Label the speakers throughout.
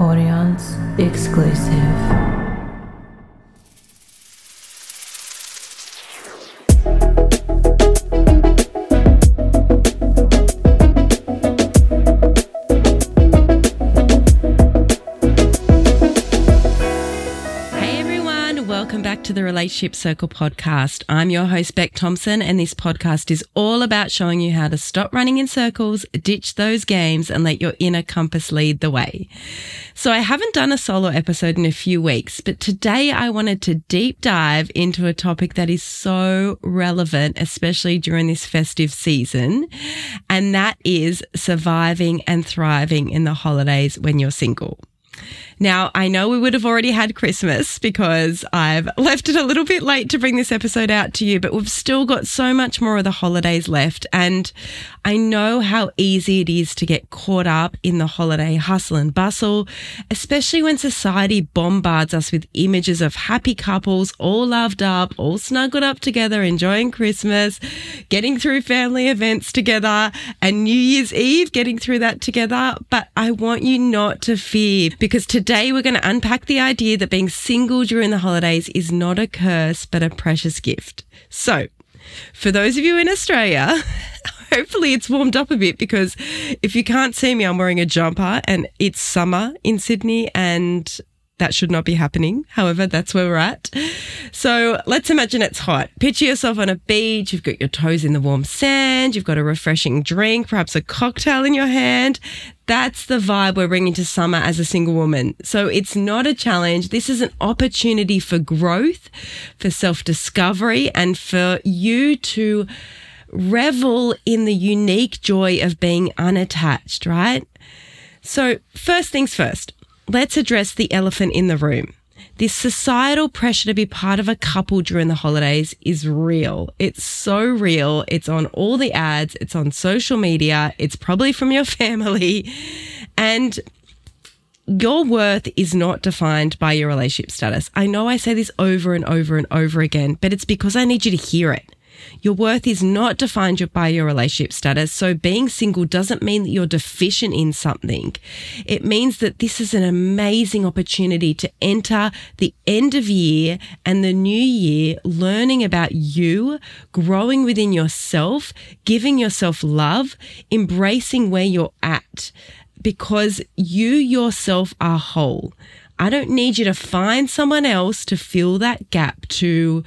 Speaker 1: Audience exclusive.
Speaker 2: Relationship Circle podcast. I'm your host, Beck Thompson, and this podcast is all about showing you how to stop running in circles, ditch those games, and let your inner compass lead the way. So I haven't done a solo episode in a few weeks, but today I wanted to deep dive into a topic that is so relevant, especially during this festive season, and that is surviving and thriving in the holidays when you're single. Now, I know we would have already had Christmas because I've left it a little bit late to bring this episode out to you, but we've still got so much more of the holidays left. And I know how easy it is to get caught up in the holiday hustle and bustle, especially when society bombards us with images of happy couples, all loved up, all snuggled up together, enjoying Christmas, getting through family events together, and New Year's Eve, getting through that together. But I want you not to fear because today Today, we're going to unpack the idea that being single during the holidays is not a curse, but a precious gift. So, for those of you in Australia, hopefully it's warmed up a bit because if you can't see me, I'm wearing a jumper and it's summer in Sydney and that should not be happening. However, that's where we're at. So let's imagine it's hot. Picture yourself on a beach. You've got your toes in the warm sand. You've got a refreshing drink, perhaps a cocktail in your hand. That's the vibe we're bringing to summer as a single woman. So it's not a challenge. This is an opportunity for growth, for self discovery, and for you to revel in the unique joy of being unattached, right? So, first things first let's address the elephant in the room. This societal pressure to be part of a couple during the holidays is real. It's so real. It's on all the ads. It's on social media. It's probably from your family. And your worth is not defined by your relationship status. I know I say this over and over and over again, but it's because I need you to hear it. Your worth is not defined by your relationship status. So being single doesn't mean that you're deficient in something. It means that this is an amazing opportunity to enter the end of year and the new year learning about you, growing within yourself, giving yourself love, embracing where you're at because you yourself are whole. I don't need you to find someone else to fill that gap to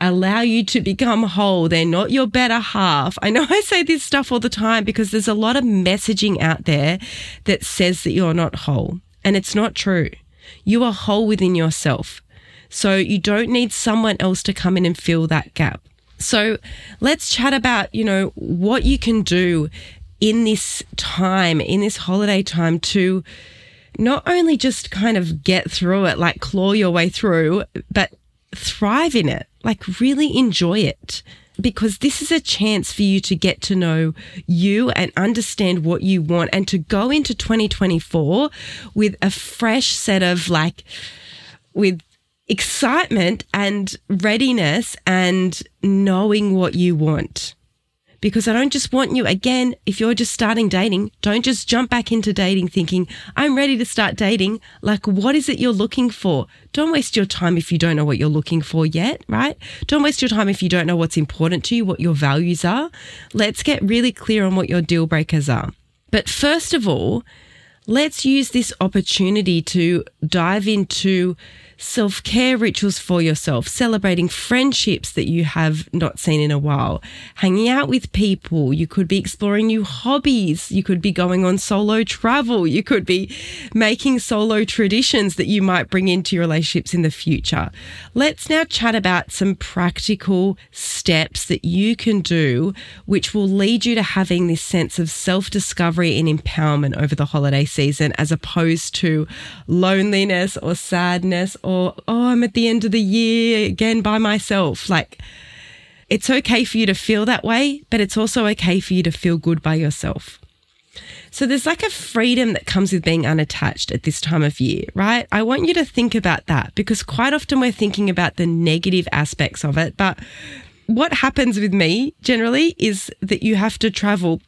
Speaker 2: allow you to become whole. They're not your better half. I know I say this stuff all the time because there's a lot of messaging out there that says that you're not whole, and it's not true. You are whole within yourself. So you don't need someone else to come in and fill that gap. So let's chat about, you know, what you can do in this time, in this holiday time to not only just kind of get through it, like claw your way through, but thrive in it, like really enjoy it. Because this is a chance for you to get to know you and understand what you want and to go into 2024 with a fresh set of like, with excitement and readiness and knowing what you want because I don't just want you, again, if you're just starting dating, don't just jump back into dating thinking, I'm ready to start dating. Like, what is it you're looking for? Don't waste your time if you don't know what you're looking for yet, right? Don't waste your time if you don't know what's important to you, what your values are. Let's get really clear on what your deal breakers are. But first of all, let's use this opportunity to dive into self care rituals for yourself, celebrating friendships that you have not seen in a while, hanging out with people. You could be exploring new hobbies. You could be going on solo travel. You could be making solo traditions that you might bring into your relationships in the future. Let's now chat about some practical steps that you can do, which will lead you to having this sense of self discovery and empowerment over the holiday season, as opposed to loneliness or sadness or, oh, I'm at the end of the year again by myself. Like, it's okay for you to feel that way, but it's also okay for you to feel good by yourself. So there's like a freedom that comes with being unattached at this time of year, right? I want you to think about that because quite often we're thinking about the negative aspects of it. But what happens with me generally is that you have to travel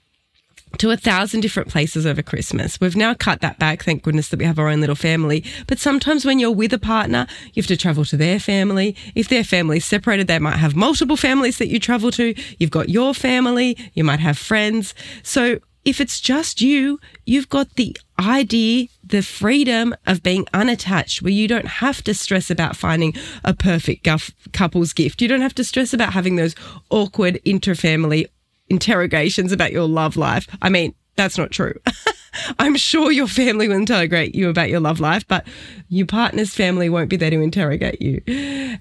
Speaker 2: to a thousand different places over Christmas. We've now cut that back. Thank goodness that we have our own little family. But sometimes when you're with a partner, you have to travel to their family. If their family's separated, they might have multiple families that you travel to. You've got your family. You might have friends. So if it's just you, you've got the idea, the freedom of being unattached, where you don't have to stress about finding a perfect couple's gift. You don't have to stress about having those awkward interfamily interrogations about your love life. I mean, that's not true. I'm sure your family will interrogate you about your love life, but your partner's family won't be there to interrogate you.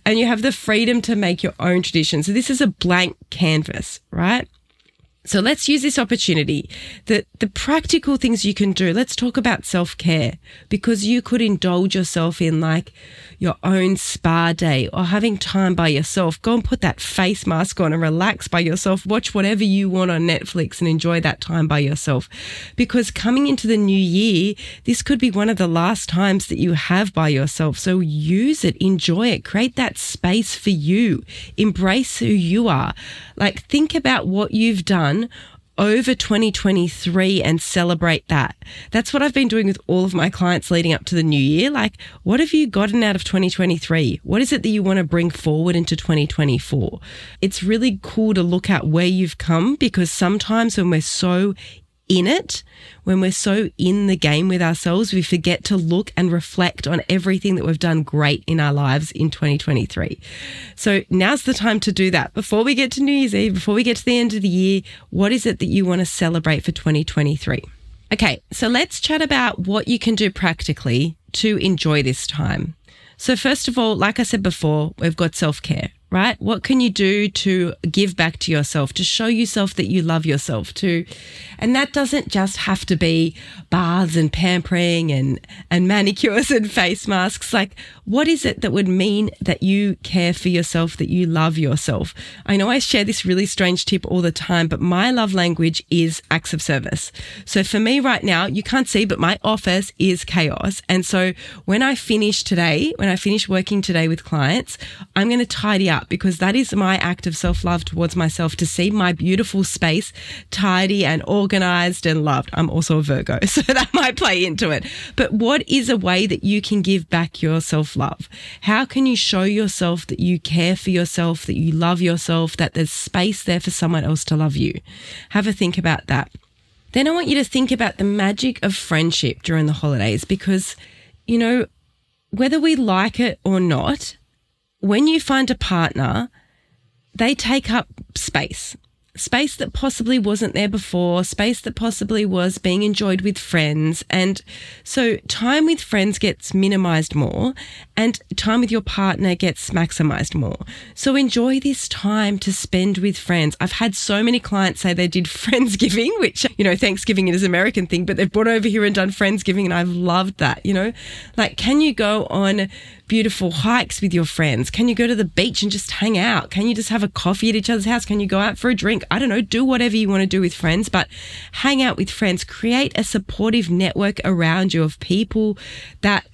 Speaker 2: And you have the freedom to make your own tradition. So this is a blank canvas, right? So let's use this opportunity. The, the practical things you can do. Let's talk about self care because you could indulge yourself in like your own spa day or having time by yourself. Go and put that face mask on and relax by yourself. Watch whatever you want on Netflix and enjoy that time by yourself. Because coming into the new year, this could be one of the last times that you have by yourself. So use it, enjoy it, create that space for you, embrace who you are. Like think about what you've done over 2023 and celebrate that. That's what I've been doing with all of my clients leading up to the new year. Like, what have you gotten out of 2023? What is it that you want to bring forward into 2024? It's really cool to look at where you've come because sometimes when we're so in it, when we're so in the game with ourselves, we forget to look and reflect on everything that we've done great in our lives in 2023. So now's the time to do that. Before we get to New Year's Eve, before we get to the end of the year, what is it that you want to celebrate for 2023? Okay, so let's chat about what you can do practically to enjoy this time. So, first of all, like I said before, we've got self care, right? What can you do to give back to yourself, to show yourself that you love yourself to, and that doesn't just have to be baths and pampering and, and manicures and face masks. Like, what is it that would mean that you care for yourself, that you love yourself? I know I share this really strange tip all the time, but my love language is acts of service. So for me right now, you can't see, but my office is chaos. And so when I finish today, when I finish working today with clients, I'm going to tidy up because that is my act of self love towards myself to see my beautiful space tidy and organized and loved. I'm also a Virgo, so that might play into it. But what is a way that you can give back your self love? How can you show yourself that you care for yourself, that you love yourself, that there's space there for someone else to love you? Have a think about that. Then I want you to think about the magic of friendship during the holidays because, you know, whether we like it or not, when you find a partner, they take up space space that possibly wasn't there before, space that possibly was being enjoyed with friends. And so time with friends gets minimized more and time with your partner gets maximized more. So enjoy this time to spend with friends. I've had so many clients say they did Friendsgiving, which, you know, Thanksgiving is an American thing, but they've brought over here and done Friendsgiving and I've loved that, you know, like, can you go on beautiful hikes with your friends? Can you go to the beach and just hang out? Can you just have a coffee at each other's house? Can you go out for a drink? I don't know, do whatever you want to do with friends, but hang out with friends. Create a supportive network around you of people that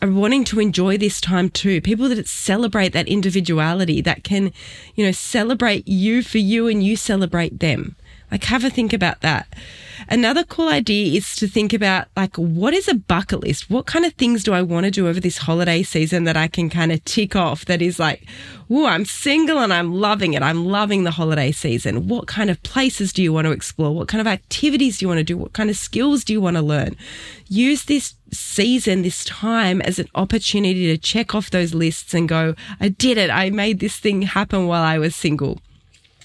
Speaker 2: are wanting to enjoy this time too. People that celebrate that individuality, that can, you know, celebrate you for you and you celebrate them. Like, have a think about that. Another cool idea is to think about like, what is a bucket list? What kind of things do I want to do over this holiday season that I can kind of tick off that is like, oh, I'm single and I'm loving it. I'm loving the holiday season. What kind of places do you want to explore? What kind of activities do you want to do? What kind of skills do you want to learn? Use this season, this time as an opportunity to check off those lists and go, I did it. I made this thing happen while I was single.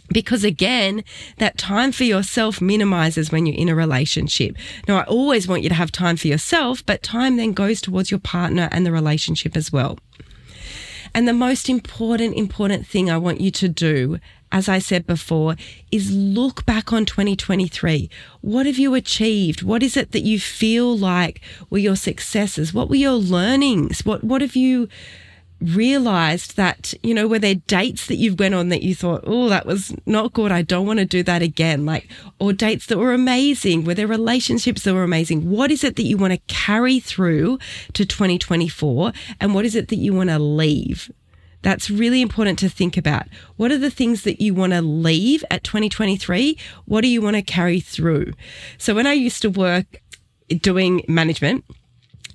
Speaker 2: Because again, that time for yourself minimizes when you're in a relationship. Now, I always want you to have time for yourself, but time then goes towards your partner and the relationship as well. And the most important, important thing I want you to do, as I said before, is look back on 2023. What have you achieved? What is it that you feel like were your successes? What were your learnings? What, what have you realized that, you know, were there dates that you went on that you thought, oh, that was not good. I don't want to do that again. Like, or dates that were amazing. Were there relationships that were amazing? What is it that you want to carry through to 2024? And what is it that you want to leave? That's really important to think about. What are the things that you want to leave at 2023? What do you want to carry through? So when I used to work doing management,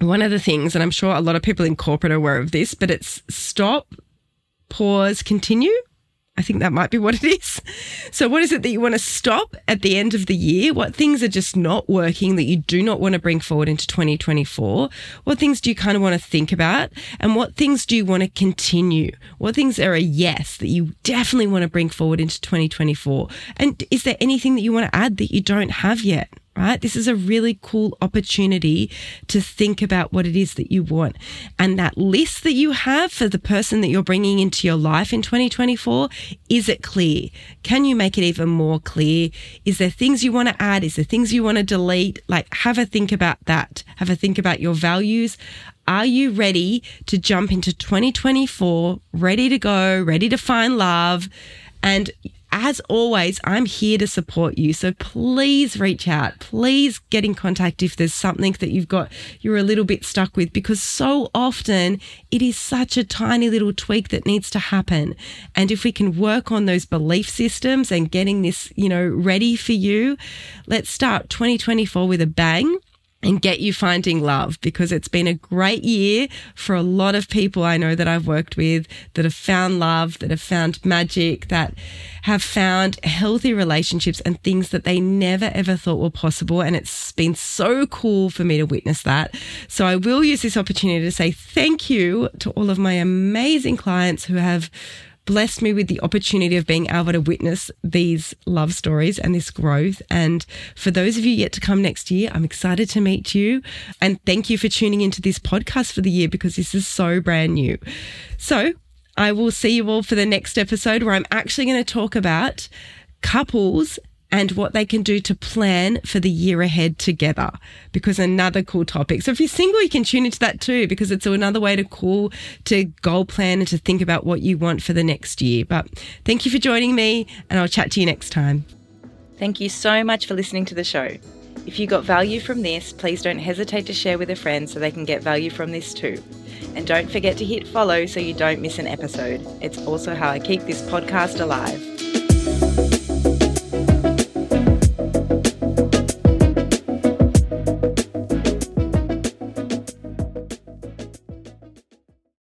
Speaker 2: one of the things, and I'm sure a lot of people in corporate are aware of this, but it's stop, pause, continue. I think that might be what it is. So, what is it that you want to stop at the end of the year? What things are just not working that you do not want to bring forward into 2024? What things do you kind of want to think about? And what things do you want to continue? What things are a yes that you definitely want to bring forward into 2024? And is there anything that you want to add that you don't have yet? Right? This is a really cool opportunity to think about what it is that you want. And that list that you have for the person that you're bringing into your life in 2024, is it clear? Can you make it even more clear? Is there things you want to add? Is there things you want to delete? Like, have a think about that. Have a think about your values. Are you ready to jump into 2024, ready to go, ready to find love? And as always, I'm here to support you. So please reach out. Please get in contact if there's something that you've got, you're a little bit stuck with, because so often it is such a tiny little tweak that needs to happen. And if we can work on those belief systems and getting this, you know, ready for you, let's start 2024 with a bang and get you finding love because it's been a great year for a lot of people I know that I've worked with that have found love, that have found magic, that have found healthy relationships and things that they never ever thought were possible. And it's been so cool for me to witness that. So I will use this opportunity to say thank you to all of my amazing clients who have blessed me with the opportunity of being able to witness these love stories and this growth. And for those of you yet to come next year, I'm excited to meet you. And thank you for tuning into this podcast for the year because this is so brand new. So I will see you all for the next episode where I'm actually going to talk about couples and what they can do to plan for the year ahead together because another cool topic. So if you're single, you can tune into that too because it's another way to cool to goal plan and to think about what you want for the next year. But thank you for joining me and I'll chat to you next time. Thank you so much for listening to the show. If you got value from this, please don't hesitate to share with a friend so they can get value from this too. And don't forget to hit follow so you don't miss an episode. It's also how I keep this podcast alive.